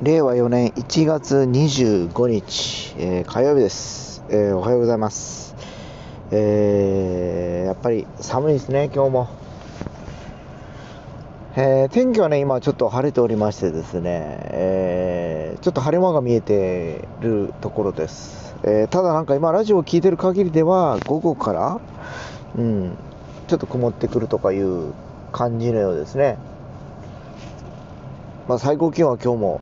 令和4年1月25日、えー火曜日です、えーおはようございます、えーやっぱり寒いですね今日も、えー天気はね今ちょっと晴れておりましてですね、えーちょっと晴れ間が見えてるところです、えーただなんか今ラジオを聞いてる限りでは午後からうんちょっと曇ってくるとかいう感じのようですね。まあ最高気温は今日も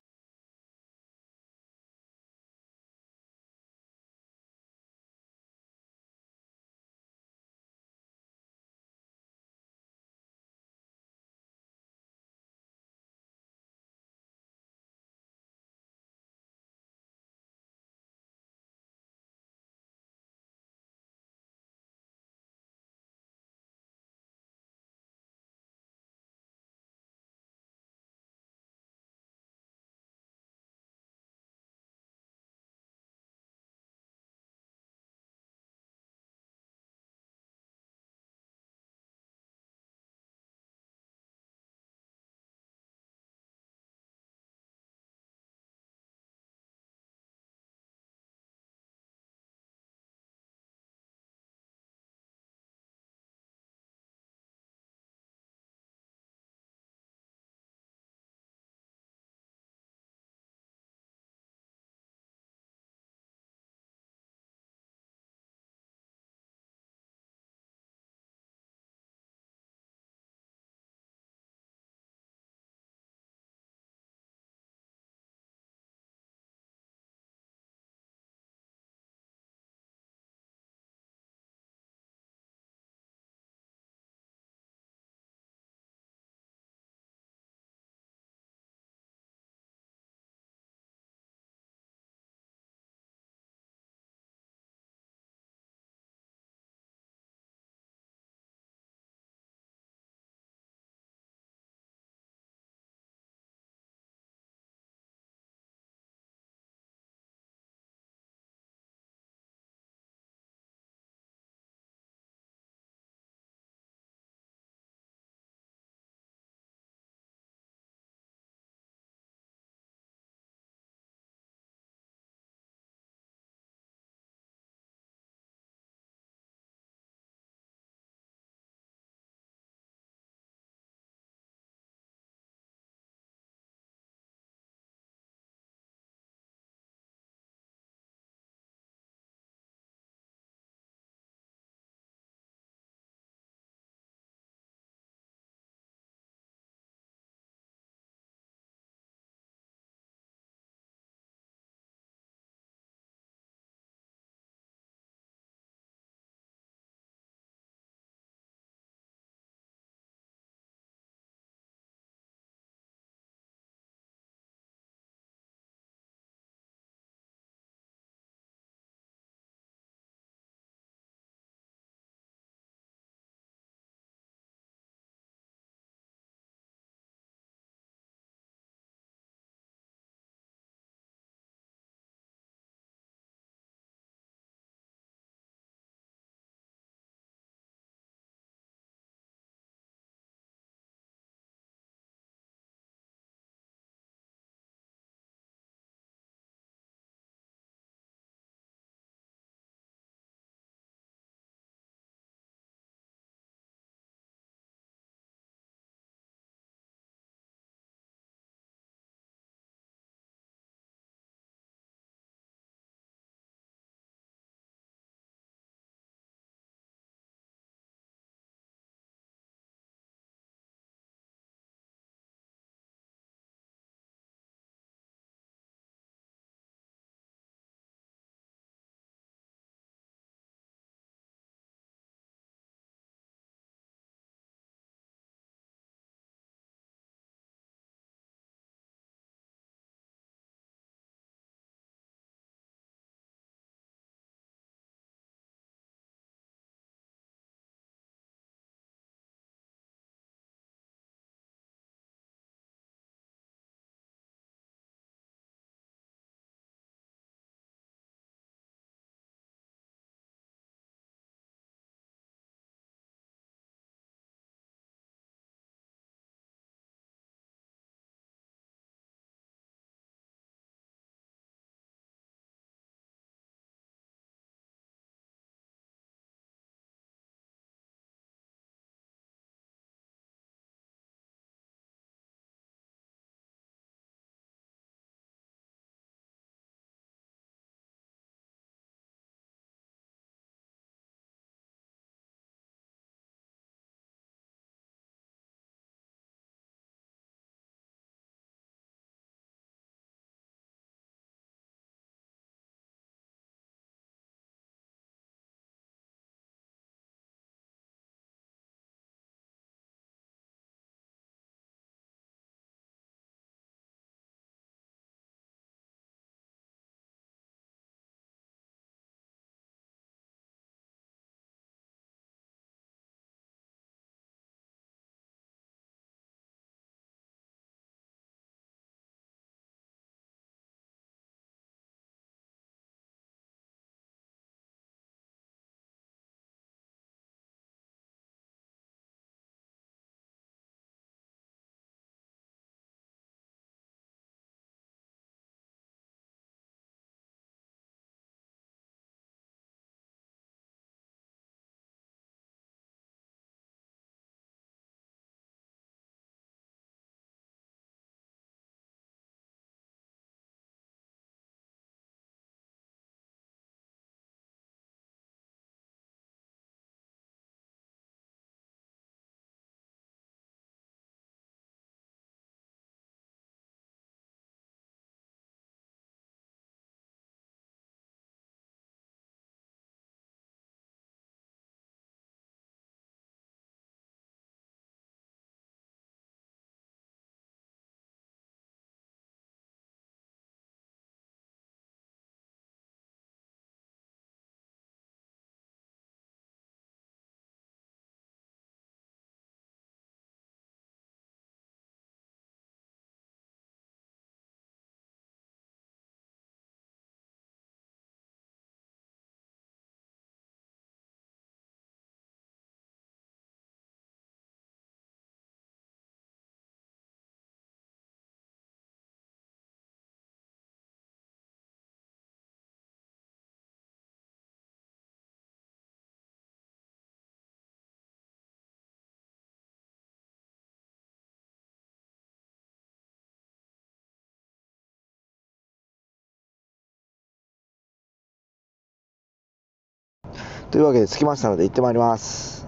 というわけで着きましたので行ってまいります。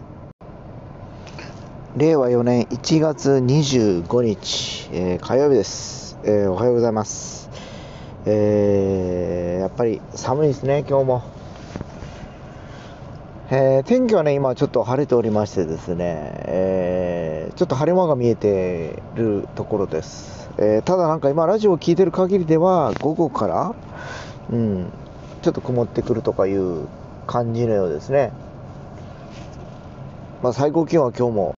令和4年1月25日、えー火曜日です、えーおはようございます。えーやっぱり寒いですね、今日も。えー天気はね、今ちょっと晴れておりましてですね、えーちょっと晴れ間が見えてるところです。えーただなんか今ラジオを聞いてる限りでは、午後から、うん、ちょっと曇ってくるとかいう感じのようですね。まあ最高気温は今日も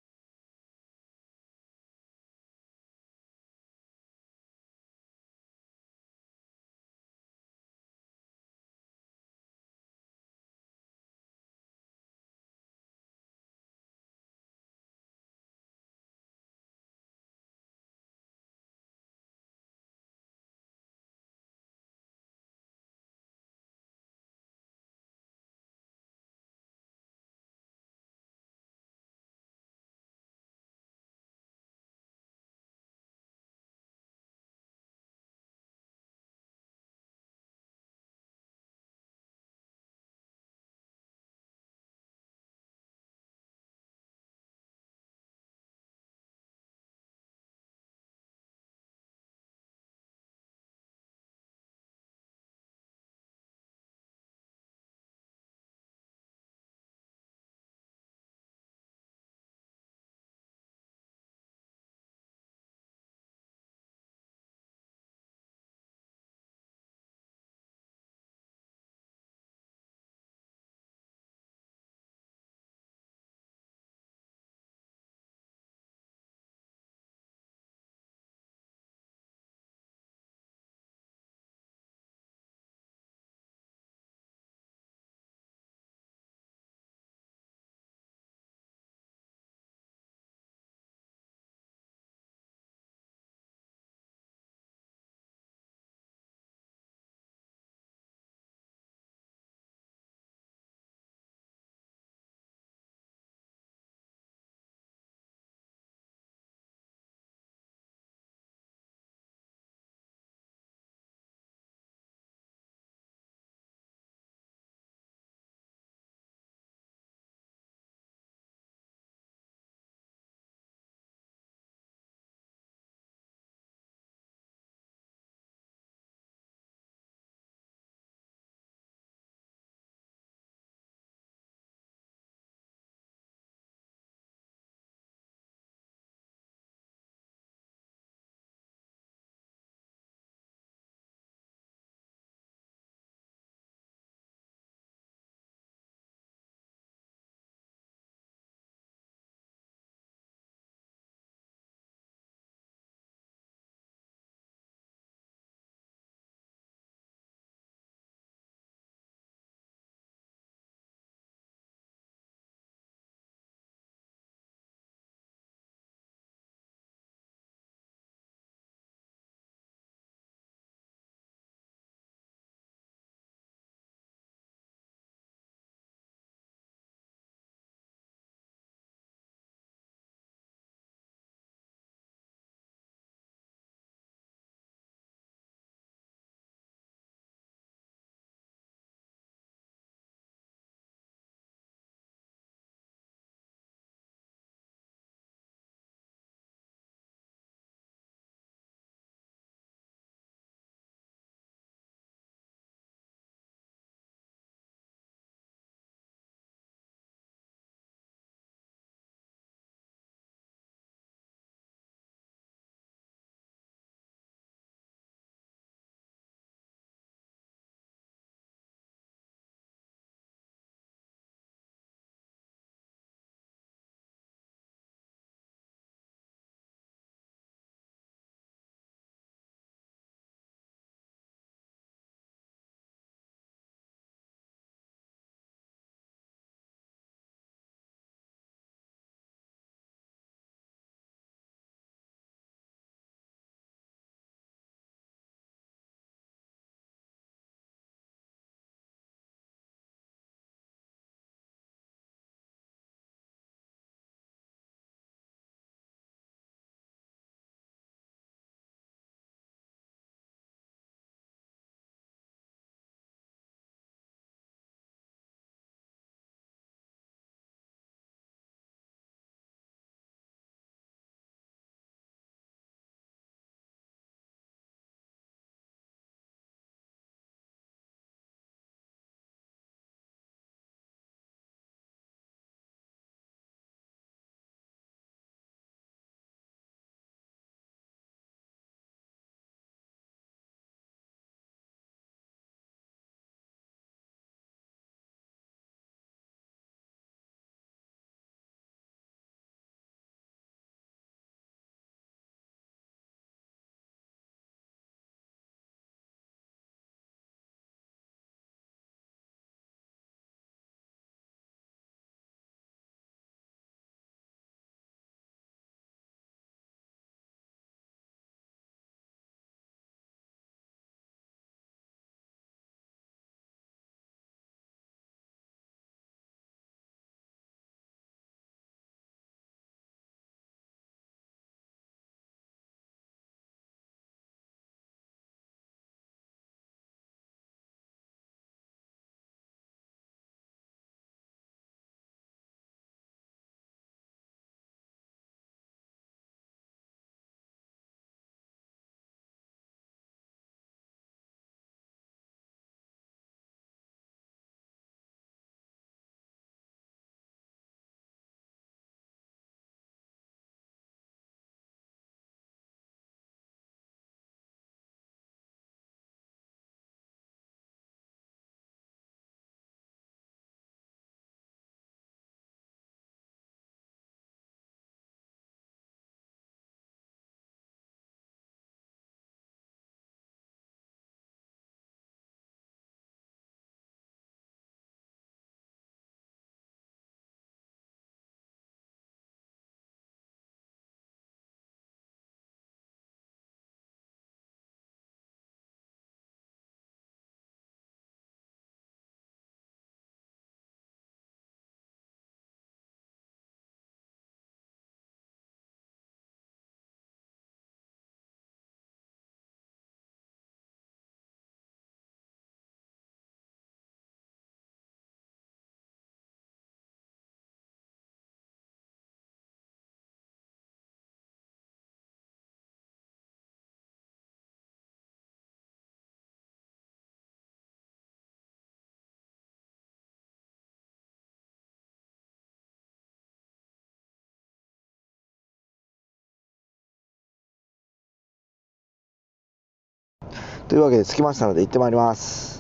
というわけで着きましたので行ってまいります。